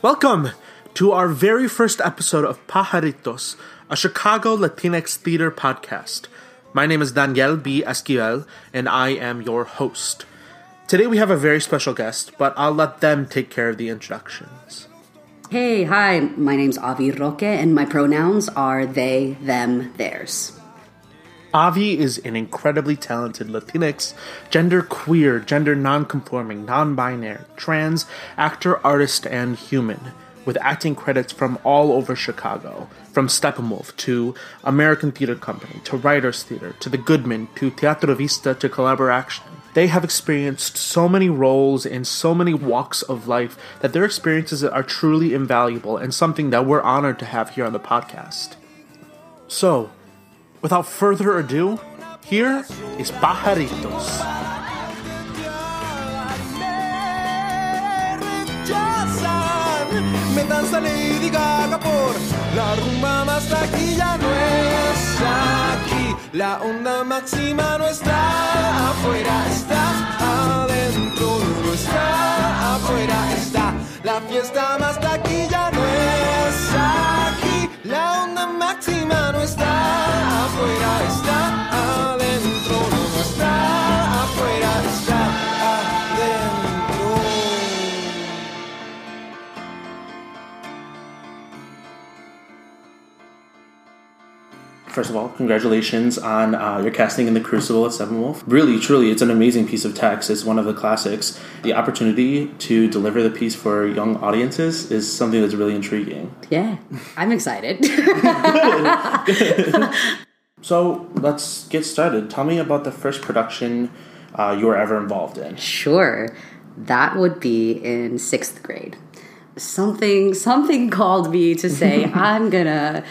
Welcome to our very first episode of Pajaritos, a Chicago Latinx theater podcast. My name is Daniel B. Esquivel, and I am your host. Today we have a very special guest, but I'll let them take care of the introductions. Hey, hi, my name's Avi Roque, and my pronouns are they, them, theirs. Avi is an incredibly talented Latinx, gender queer, gender non-conforming, non-binary, trans actor, artist, and human, with acting credits from all over Chicago, from Steppenwolf to American Theater Company to Writers Theater to The Goodman to Teatro Vista to Collaboraction. They have experienced so many roles in so many walks of life that their experiences are truly invaluable and something that we're honored to have here on the podcast. So, without further ado, here is Pajaritos. La. La onda máxima no está afuera, está. La fiesta más taquilla no es aquí. Máxima no está afuera, está First of all, congratulations on uh, your casting in The Crucible at Steppenwolf. Really, truly, it's an amazing piece of text. It's one of the classics. The opportunity to deliver the piece for young audiences is something that's really intriguing. Yeah, I'm excited. So let's get started. Tell me about the first production uh, you were ever involved in. sure, that would be in sixth grade. Something, something called me to say I'm gonna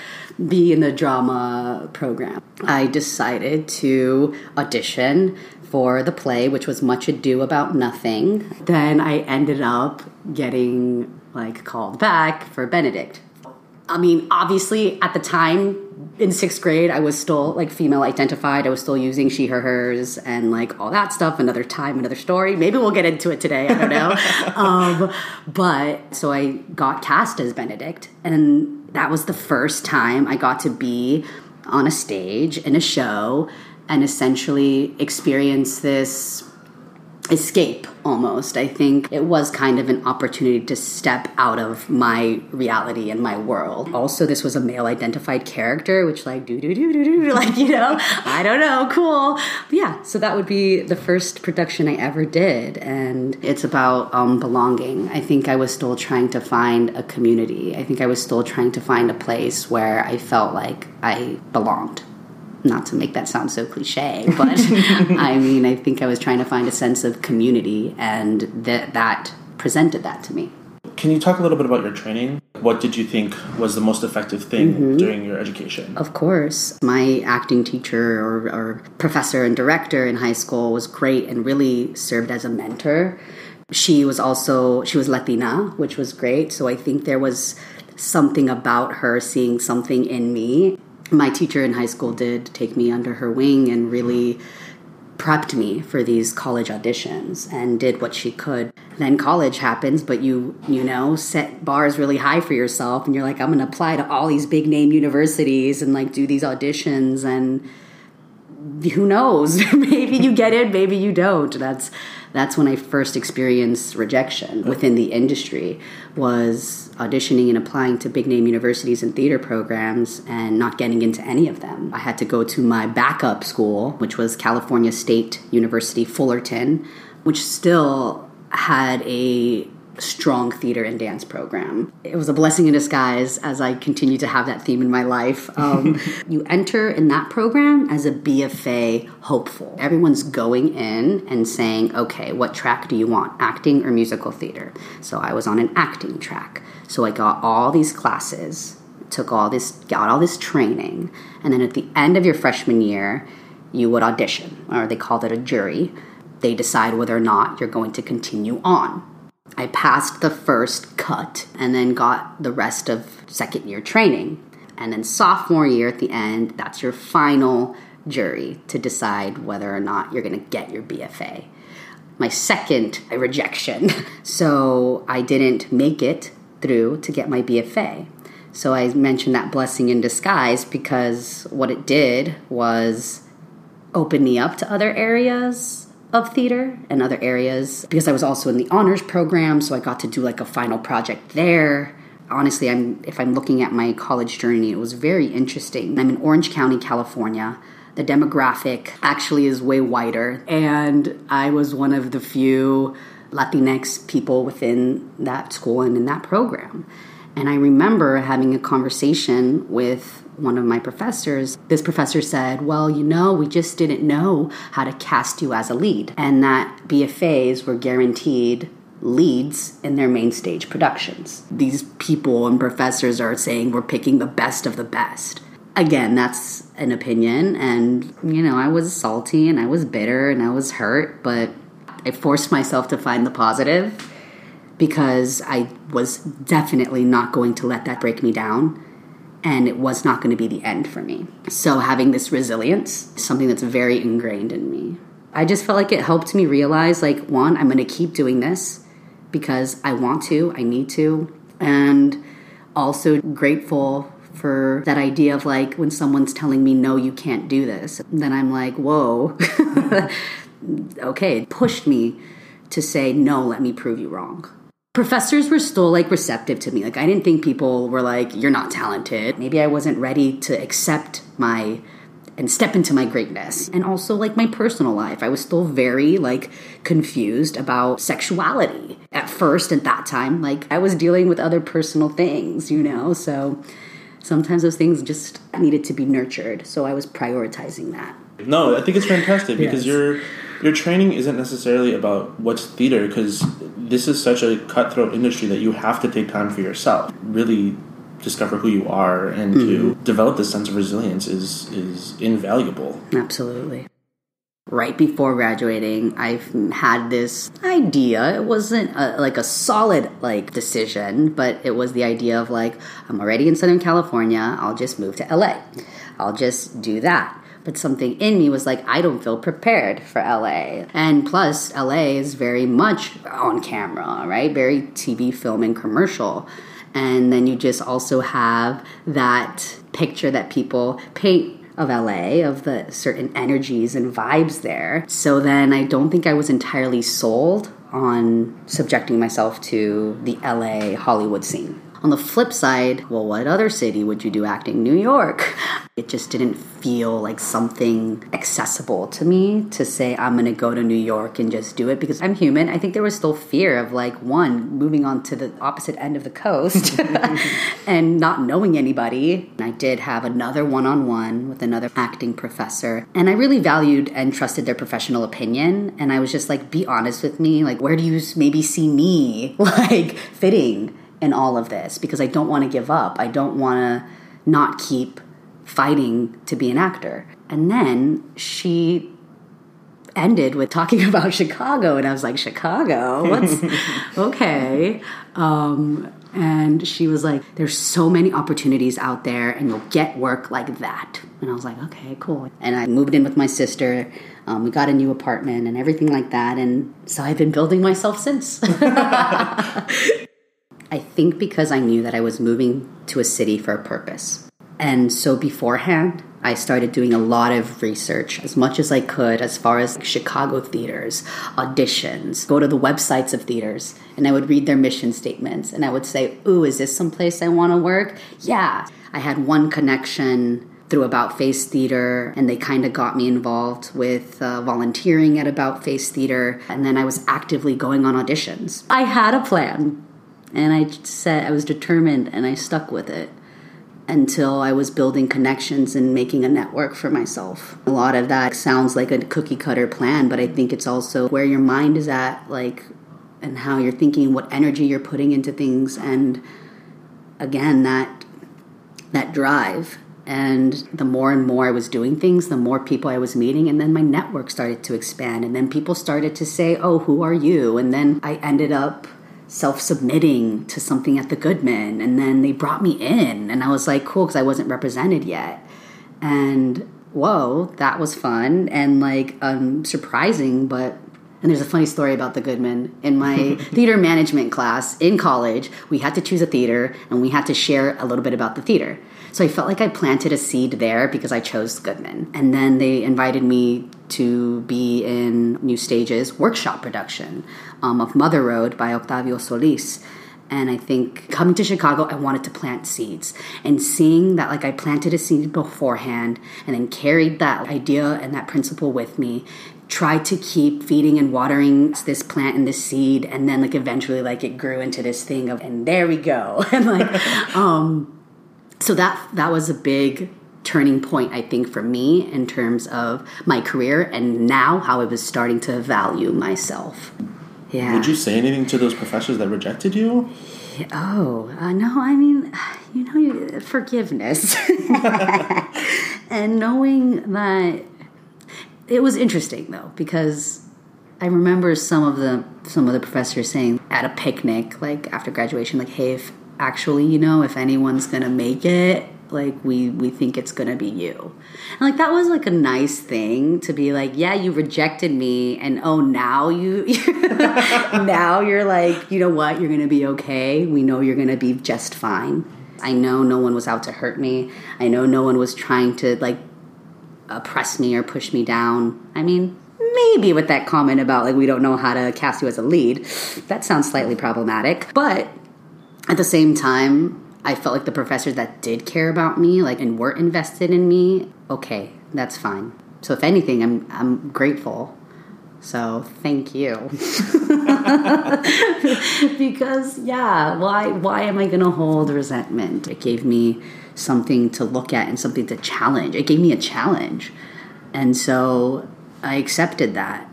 be in the drama program. I decided to audition for the play, which was Much Ado About Nothing. Then I ended up getting like called back for Benedick. I mean, obviously, at the time in sixth grade, I was still like female identified. I was still using she, her, hers, and like all that stuff. Another time, another story. Maybe we'll get into it today. I don't know. um, but so I got cast as Benedick, and that was the first time I got to be on a stage in a show and essentially experience this escape almost. I think it was kind of an opportunity to step out of my reality and my world. Also, this was a male identified character, which, like, do do do do do, like, you know, I don't know, cool. But yeah, so that would be the first production I ever did. And it's about um, belonging. I think I was still trying to find a community. I think I was still trying to find a place where I felt like I belonged not to make that sound so cliche, but I mean, I think I was trying to find a sense of community, and that that presented that to me. Can you talk a little bit about your training? What did you think was the most effective thing mm-hmm. during your education? Of course, my acting teacher or, or professor and director in high school was great and really served as a mentor. She was also she was Latina, which was great. So I think there was something about her seeing something in me my teacher in high school did take me under her wing and really prepped me for these college auditions and did what she could. Then college happens but you you know set bars really high for yourself and you're like i'm going to apply to all these big name universities and like do these auditions and who knows? Maybe you get in maybe you don't. That's that's when i first experienced rejection within the industry was auditioning and applying to big name universities and theater programs and not getting into any of them. I had to go to my backup school which was california state university fullerton which still had a strong theater and dance program. It was a blessing in disguise as I continue to have that theme in my life. Um, you enter in that program as a BFA hopeful. Everyone's going in and saying, okay, what track do you want, acting or musical theater? So I was on an acting track. So I got all these classes, took all this, got all this training, and then at the end of your freshman year, you would audition, or they called it a jury. They decide whether or not you're going to continue on. I passed the first cut and then got the rest of second year training. And then sophomore year at the end, that's your final jury to decide whether or not you're going to get your BFA. My second rejection. So I didn't make it through to get my BFA. So I mentioned that blessing in disguise because what it did was open me up to other areas of theater and other areas because I was also in the honors program, so I got to do like a final project there. Honestly, I'm if I'm looking at my college journey, it was very interesting. I'm in Orange County, California. The demographic actually is way wider, and I was one of the few Latinx people within that school and in that program. And I remember having a conversation with one of my professors. This professor said, Well, you know, we just didn't know how to cast you as a lead, and that BFAs were guaranteed leads in their main stage productions. These people and professors are saying we're picking the best of the best. Again, that's an opinion, and you know, I was salty and I was bitter and I was hurt, but I forced myself to find the positive because I was definitely not going to let that break me down and it was not going to be the end for me. So having this resilience is something that's very ingrained in me. I just felt like it helped me realize like one, I'm going to keep doing this because I want to, I need to, and also grateful for that idea of like when someone's telling me no you can't do this then i'm like whoa okay it pushed me to say no let me prove you wrong professors were still like receptive to me. Like I didn't think people were like, "You're not talented." Maybe I wasn't ready to accept my and step into my greatness. And also like my personal life. I was still very like confused about sexuality at first at that time. Like I was dealing with other personal things, you know? So sometimes those things just needed to be nurtured. So I was prioritizing that. No, I think it's fantastic because Yes. your your training isn't necessarily about what's theater because this is such a cutthroat industry that you have to take time for yourself, really discover who you are, and to mm-hmm. develop this sense of resilience is is invaluable. Absolutely. Right before graduating, I've had this idea. It wasn't a, like a solid like decision, but it was the idea of like I'm already in Southern California. I'll just move to LA. I'll just do that. But something in me was like I don't feel prepared for LA. And plus, LA is very much on camera, right? Very TV, film, and commercial. And then you just also have that picture that people paint of LA, of the certain energies and vibes there. So then I don't think I was entirely sold on subjecting myself to the LA Hollywood scene. On the flip side, well, what other city would you do acting? New York. It just didn't feel like something accessible to me to say I'm going to go to New York and just do it because I'm human. I think there was still fear of like one moving on to the opposite end of the coast and not knowing anybody. I did have another one-on-one with another acting professor and I really valued and trusted their professional opinion and I was just like be honest with me, like where do you maybe see me like fitting in all of this because I don't want to give up. I don't want to not keep fighting to be an actor. And then she ended with talking about Chicago, and I was like, Chicago? What's okay? Um, and she was like, There's so many opportunities out there, and you'll get work like that. And I was like, Okay, cool. And I moved in with my sister. Um, we got a new apartment and everything like that. And so I've been building myself since. I think because I knew that I was moving to a city for a purpose. And so beforehand, I started doing a lot of research as much as I could as far as like Chicago theaters, auditions, go to the websites of theaters, and I would read their mission statements and I would say, Ooh, is this someplace I want to work? Yeah. I had one connection through About Face Theater, and they kind of got me involved with uh, volunteering at About Face Theater, and then I was actively going on auditions. I had a plan, and I said I was determined, and I stuck with it until I was building connections and making a network for myself. A lot of that sounds like a cookie cutter plan, but I think it's also where your mind is at, like, and how you're thinking, what energy you're putting into things, and again, that that drive. And the more and more I was doing things, the more people I was meeting, and then my network started to expand. And then people started to say, Oh, who are you? And then I ended up self submitting to something at the Goodman. And then they brought me in, and I was like, Cool, because I wasn't represented yet. And whoa, that was fun and like um, surprising, but And there's a funny story about the Goodman. In my theater management class in college, we had to choose a theater and we had to share a little bit about the theater. So I felt like I planted a seed there because I chose Goodman. And then they invited me to be in New Stages workshop production um, of Mother Road by Octavio Solis. And I think coming to Chicago, I wanted to plant seeds. And seeing that, like, I planted a seed beforehand and then carried that idea and that principle with me tried to keep feeding and watering this plant and this seed and then like eventually like it grew into this thing of and there we go and like um so that that was a big turning point i think for me in terms of my career and now how i was starting to value myself yeah Would you say anything to those professors that rejected you? Oh, uh, no, I mean, you know, forgiveness. and knowing that it was interesting though because I remember some of the some of the professors saying at a picnic like after graduation like hey if actually you know if anyone's going to make it like we we think it's going to be you. And like that was like a nice thing to be like yeah you rejected me and oh now you now you're like you know what you're going to be okay. We know you're going to be just fine. I know no one was out to hurt me. I know no one was trying to like oppress me or push me down. I mean, maybe with that comment about like we don't know how to cast you as a lead, that sounds slightly problematic. But at the same time, I felt like the professors that did care about me, like and were invested in me, okay, that's fine. So if anything, I'm I'm grateful. So thank you. because yeah, why why am I gonna hold resentment? It gave me something to look at and something to challenge. It gave me a challenge. And so I accepted that.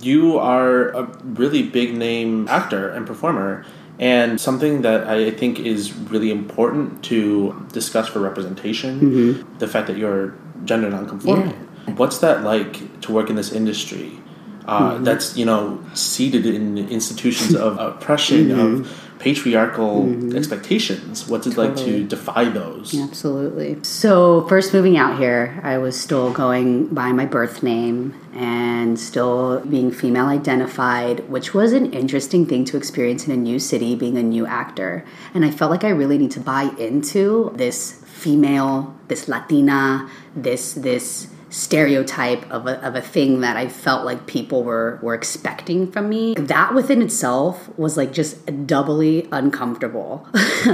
You are a really big name actor and performer, and something that I think is really important to discuss for representation mm-hmm. the fact that you're gender nonconforming. What's that like to work in this industry? Uh, mm-hmm. That's you know seated in institutions of oppression of mm-hmm. Patriarchal mm-hmm. expectations. What's it like to defy those? Absolutely. So, first moving out here, I was still going by my birth name and still being female identified, which was an interesting thing to experience in a new city, being a new actor. And I felt like I really need to buy into this female, this Latina, this, this stereotype of a, of a thing that I felt like people were were expecting from me. That within itself was like just doubly uncomfortable.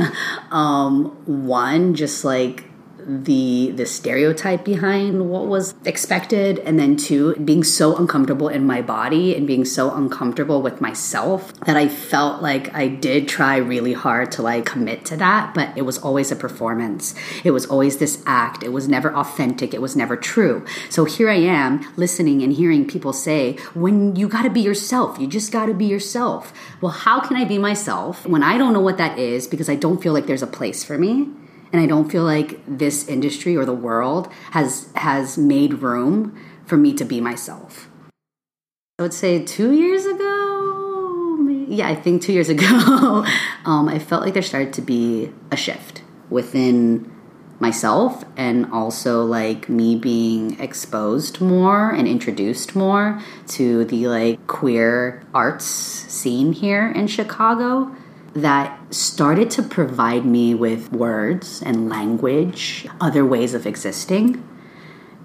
um, one, just like the the stereotype behind what was expected and then two being so uncomfortable in my body and being so uncomfortable with myself that I felt like I did try really hard to like commit to that but it was always a performance. It was always this act. It was never authentic. It was never true. So here I am listening and hearing people say when you got to be yourself. You just got to be yourself. Well how can I be myself when I don't know what that is because I don't feel like there's a place for me and I don't feel like this industry or the world has has made room for me to be myself. I would say two years ago, yeah, I think two years ago, um, I felt like there started to be a shift within myself and also like me being exposed more and introduced more to the like queer arts scene here in Chicago that started to provide me with words and language, other ways of existing,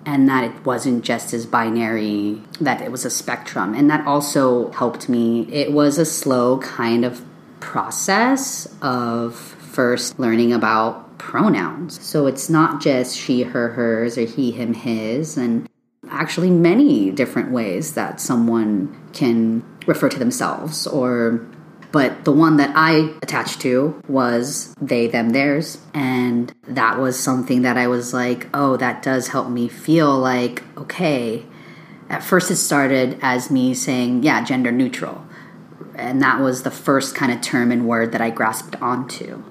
and that it wasn't just as binary, that it was a spectrum. And that also helped me. It was a slow kind of process of first learning about pronouns. So it's not just she, her, hers, or he, him, his, and actually many different ways that someone can refer to themselves or but the one that I attached to was they, them, theirs. And that was something that I was like, oh, that does help me feel like, okay. At first, it started as me saying, yeah, gender neutral. And that was the first kind of term and word that I grasped onto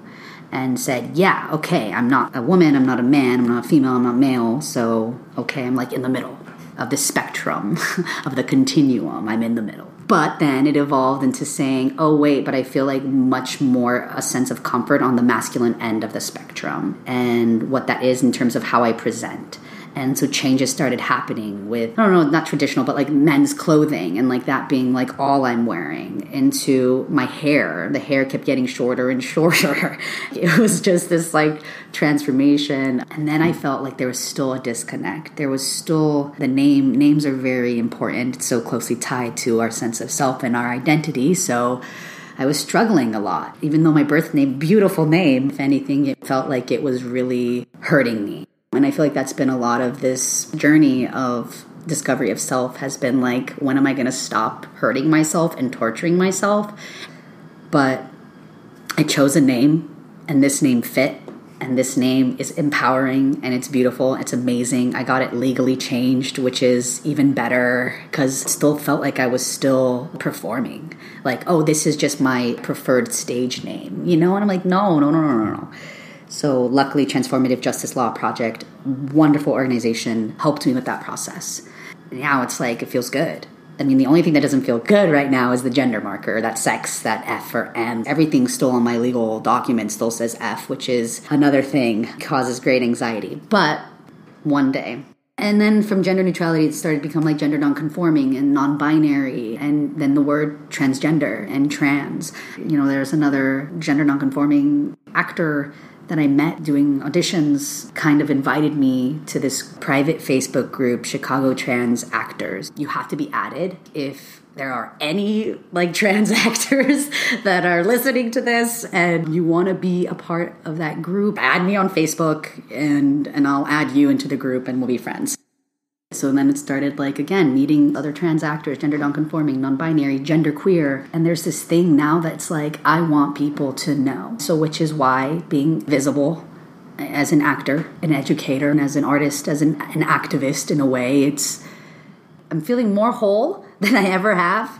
and said, yeah, okay, I'm not a woman, I'm not a man, I'm not a female, I'm not male. So, okay, I'm like in the middle of the spectrum, of the continuum. I'm in the middle. But then it evolved into saying, oh, wait, but I feel like much more a sense of comfort on the masculine end of the spectrum and what that is in terms of how I present and so changes started happening with i don't know not traditional but like men's clothing and like that being like all i'm wearing into my hair. The hair kept getting shorter and shorter. It was just this like transformation. And then i felt like there was still a disconnect. There was still the name names are very important it's so closely tied to our sense of self and our identity. So I was struggling a lot. Even though my birth name, beautiful name, if anything, it felt like it was really hurting me. And I feel like that's been a lot of this journey of discovery of self has been like, when am I going to stop hurting myself and torturing myself? But I chose a name, and this name fit and this name is empowering and it's beautiful. It's amazing. I got it legally changed, which is even better because still felt like I was still performing. Like, oh, this is just my preferred stage name, you know? And I'm like, no, no, no, no, no, no. So, luckily, Transformative Justice Law Project, wonderful organization, helped me with that process. Now it's like, it feels good. I mean, the only thing that doesn't feel good right now is the gender marker, that sex, that F or M. Everything still on my legal document still says F, which is another thing, causes great anxiety. But one day. And then from gender neutrality, it started to become like gender nonconforming and non binary, and then the word transgender and trans. You know, there's another gender nonconforming actor that I met doing auditions kind of invited me to this private Facebook group, Chicago Trans Actors. You have to be added if there are any like trans actors that are listening to this and you want to be a part of that group add me on facebook and and i'll add you into the group and we'll be friends so then it started like again meeting other trans actors, gender nonconforming, non-binary, gender queer, and there's this thing now that's like I want people to know. So which is why being visible as an actor, an educator, and as an artist, as an, an activist in a way, it's I'm feeling more whole than I ever have.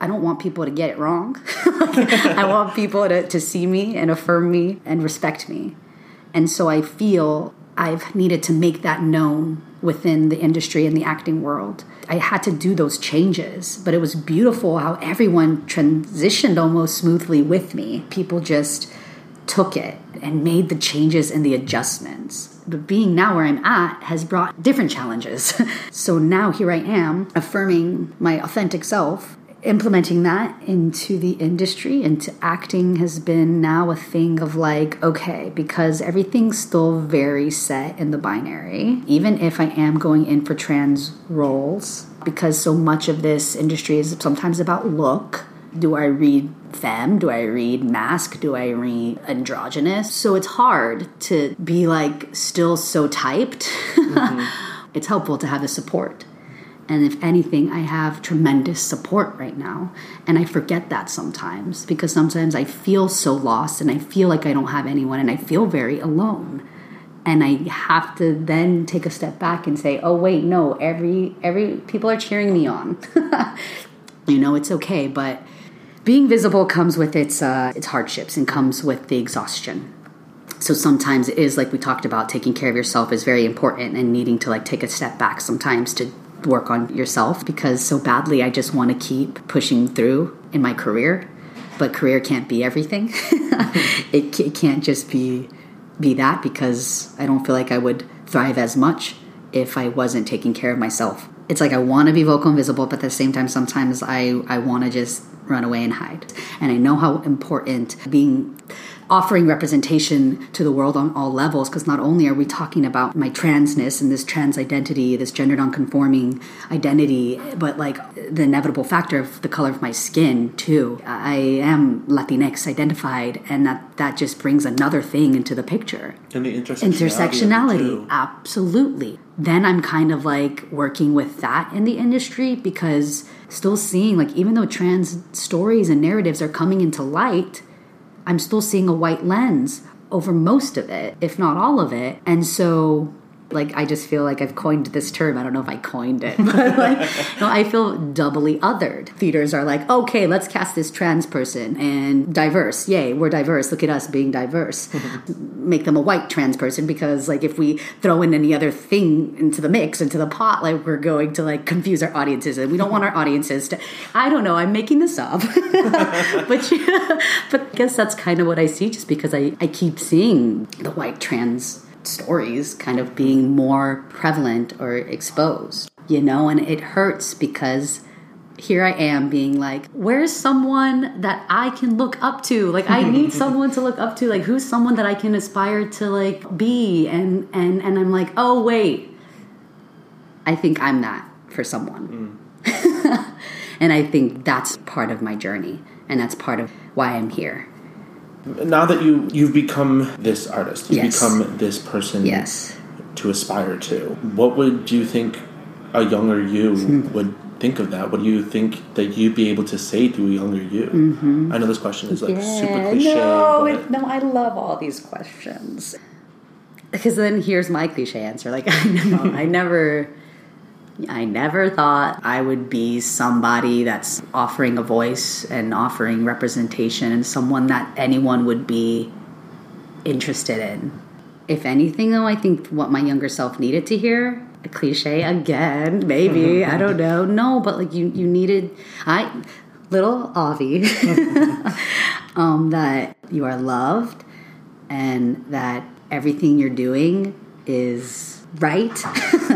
I don't want people to get it wrong. I want people to, to see me and affirm me and respect me. And so I feel I've needed to make that known within the industry and the acting world. I had to do those changes, but it was beautiful how everyone transitioned almost smoothly with me. People just took it and made the changes and the adjustments. But being now where I'm at has brought different challenges. so now here I am affirming my authentic self implementing that into the industry into acting has been now a thing of like okay because everything's still very set in the binary even if i am going in for trans roles because so much of this industry is sometimes about look. Do i read femme? Do i read masc? Do i read androgynous? So it's hard to be like still so typed. Mm-hmm. it's helpful to have the support and if anything, I have tremendous support right now. And I forget that sometimes because sometimes I feel so lost and I feel like I don't have anyone and I feel very alone. And I have to then take a step back and say, "Oh wait, no, every every people are cheering me on." you know, it's okay, but being visible comes with its uh, its hardships and comes with the exhaustion so sometimes it is like we talked about taking care of yourself is very important and needing to like take a step back sometimes to work on yourself because so badly I just want to keep pushing through in my career. But career can't be everything. it, it can't just be be that because I don't feel like I would thrive as much if I wasn't taking care of myself. It's like I want to be vocal and visible, but at the same time, sometimes I, I want to just run away and hide. And I know how important being offering representation to the world on all levels because not only are we talking about my transness and this trans identity, this gender nonconforming identity, but like the inevitable factor of the color of my skin too. I am Latinx identified, and that that just brings another thing into the picture. And the intersectionality. Intersectionality, absolutely. Then I'm kind of like working with that in the industry because still seeing like even though trans stories and narratives are coming into light I'm still seeing a white lens over most of it, if not all of it. And so like I just feel like I've coined this term. I don't know if I coined it, but like no, I feel doubly othered. Theaters are like, okay, let's cast this trans person and diverse. Yay, we're diverse. Look at us being diverse. Mm-hmm. Make them a white trans person because like if we throw in any other thing into the mix into the pot, like we're going to like confuse our audiences, and we don't want our audiences to. I don't know. I'm making this up, but yeah, but I guess that's kind of what I see, just because I I keep seeing the white trans stories kind of being more prevalent or exposed, you know, and it hurts because here I am being like, where's someone that I can look up to? Like I need someone to look up to. Like who's someone that I can aspire to like be? And and and I'm like, oh wait. I think I'm that for someone. Mm. and I think that's part of my journey. And that's part of why I'm here. Now that you you've become this artist, you've Yes. become this person Yes. to aspire to. What would you think a younger you Hmm. would think of that? What do you think that you'd be able to say to a younger you? I know this question is like super cliche, no, it, no, I love all these questions. Because then here's my cliche answer. Like I know, I never, I never thought I would be somebody that's offering a voice and offering representation and someone that anyone would be interested in. If anything, though, I think what my younger self needed to hear. A cliche again, maybe I don't know. No, but like you, you needed. I, little Avi, um, that you are loved and that everything you're doing is right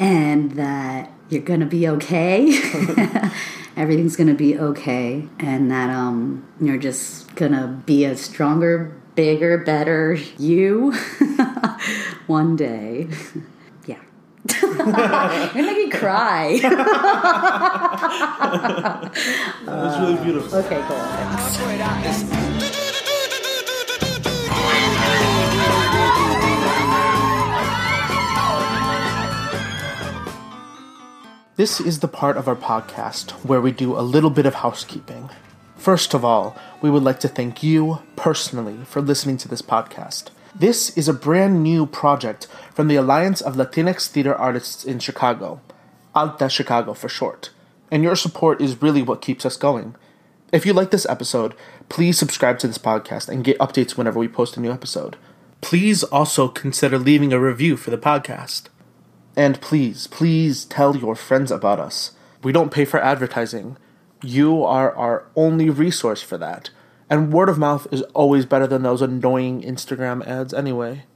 and that you're gonna be okay. Everything's gonna be okay and that um you're just gonna be a stronger bigger better you one day. Yeah. You're gonna make me cry. It's really beautiful. okay cool This is the part of our podcast where we do a little bit of housekeeping. First of all, we would like to thank you personally for listening to this podcast. This is a brand new project from the Alliance of Latinx Theater Artists in Chicago, Alta Chicago for short, and your support is really what keeps us going. If you like this episode, please subscribe to this podcast and get updates whenever we post a new episode. Please also consider leaving a review for the podcast. And please, please tell your friends about us. We don't pay for advertising. You are our only resource for that. And word of mouth is always better than those annoying Instagram ads anyway.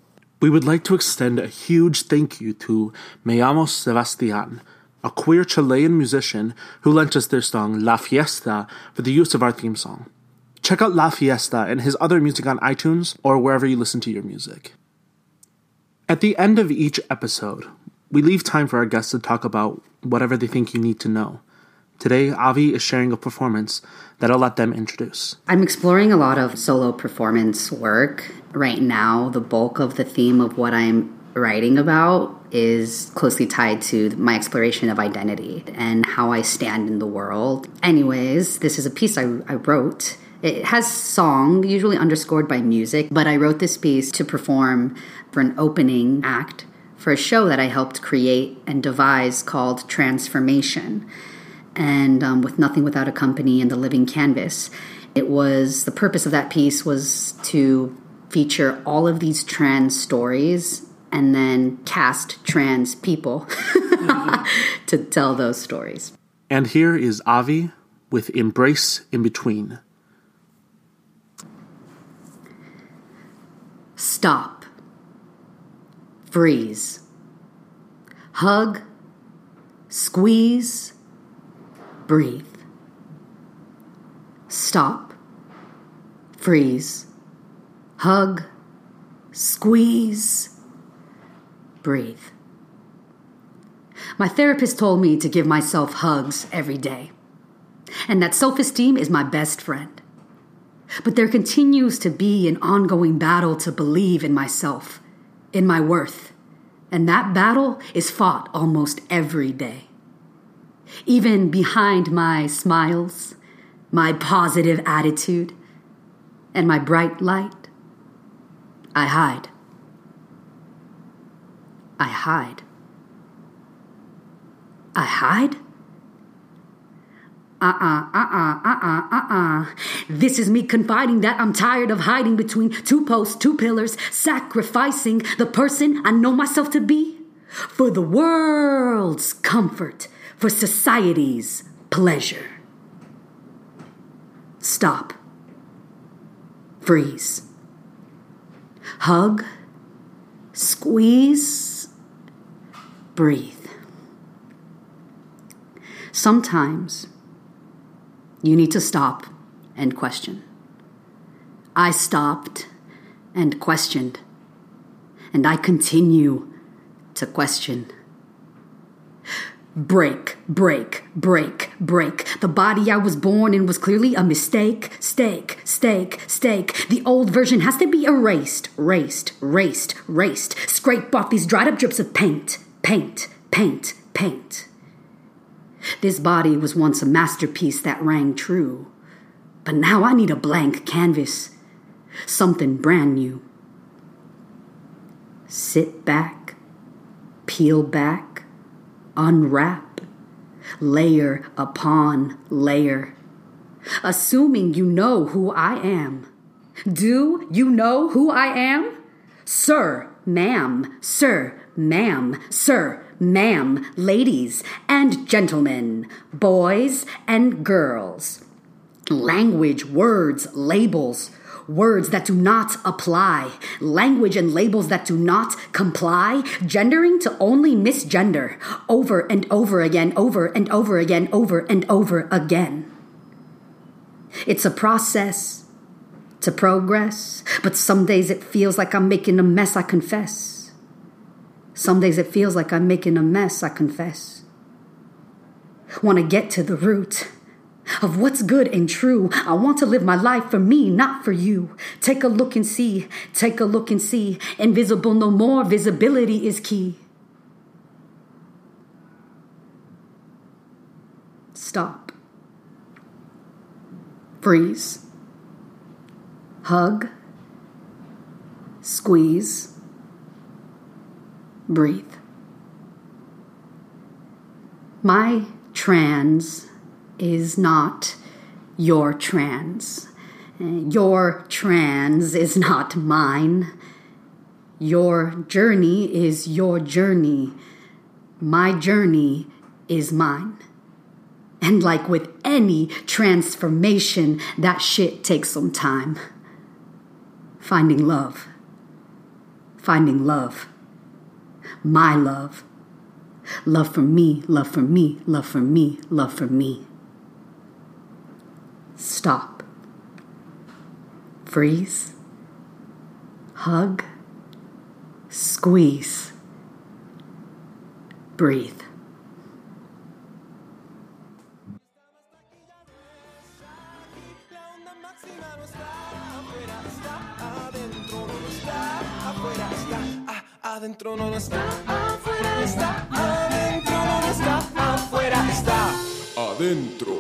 We would like to extend a huge thank you to Me Sebastian, a queer Chilean musician who lent us their song La Fiesta for the use of our theme song. Check out La Fiesta and his other music on iTunes or wherever you listen to your music. At the end of each episode, we leave time for our guests to talk about whatever they think you need to know. Today, Avi is sharing a performance that I'll let them introduce. I'm exploring a lot of solo performance work. Right now, the bulk of the theme of what I'm writing about is closely tied to my exploration of identity and how I stand in the world. Anyways, this is a piece I, I wrote. It has song, usually underscored by music, but I wrote this piece to perform for an opening act for a show that I helped create and devise called Transformation and um, with Nothing Without a Company and The Living Canvas. It was the purpose of that piece was to feature all of these trans stories and then cast trans people to tell those stories. And here is Avi with Embrace in Between. Stop. Freeze. Hug. Squeeze. Breathe. Stop. Freeze. Hug. Squeeze. Breathe. My therapist told me to give myself hugs every day, and that self esteem is my best friend. But there continues to be an ongoing battle to believe in myself, in my worth, and that battle is fought almost every day. Even behind my smiles, my positive attitude, and my bright light, I hide. I hide. I hide? Uh uh, uh uh, uh uh, uh uh. This is me confiding that I'm tired of hiding between two posts, two pillars, sacrificing the person I know myself to be for the world's comfort, for society's pleasure. Stop. Freeze. Hug. Squeeze, breathe. Sometimes you need to stop and question. I stopped and questioned, and I continue to question. Break, break, break, break. The body I was born in was clearly a mistake. Stake, stake, stake. The old version has to be erased, raced, raced, raced. Scrape off these dried up drips of paint, paint, paint, paint. This body was once a masterpiece that rang true. But now I need a blank canvas, something brand new. Sit back, peel back unwrap, layer upon layer, assuming you know who I am. Do you know who I am? Sir, ma'am, sir, ma'am, sir, ma'am, ladies and gentlemen, boys and girls. Language, words, labels, words that do not apply, language and labels that do not comply, gendering to only misgender over and over again, over and over again, over and over again. It's a process to progress, but some days it feels like I'm making a mess, I confess. Some days it feels like I'm making a mess, I confess. Want to get to the root of what's good and true. I want to live my life for me, not for you. Take a look and see, take a look and see. Invisible no more, visibility is key. Stop. Freeze. Hug. Squeeze. Breathe. My trans is not your trans. Your trans is not mine. Your journey is your journey. My journey is mine. And like with any transformation, that shit takes some time. Finding love. Finding love. My love. Love for me, love for me, love for me, love for me. Stop. Freeze. Hug. Squeeze. Breathe. Adentro no está, afuera está, adentro no está, afuera está, adentro.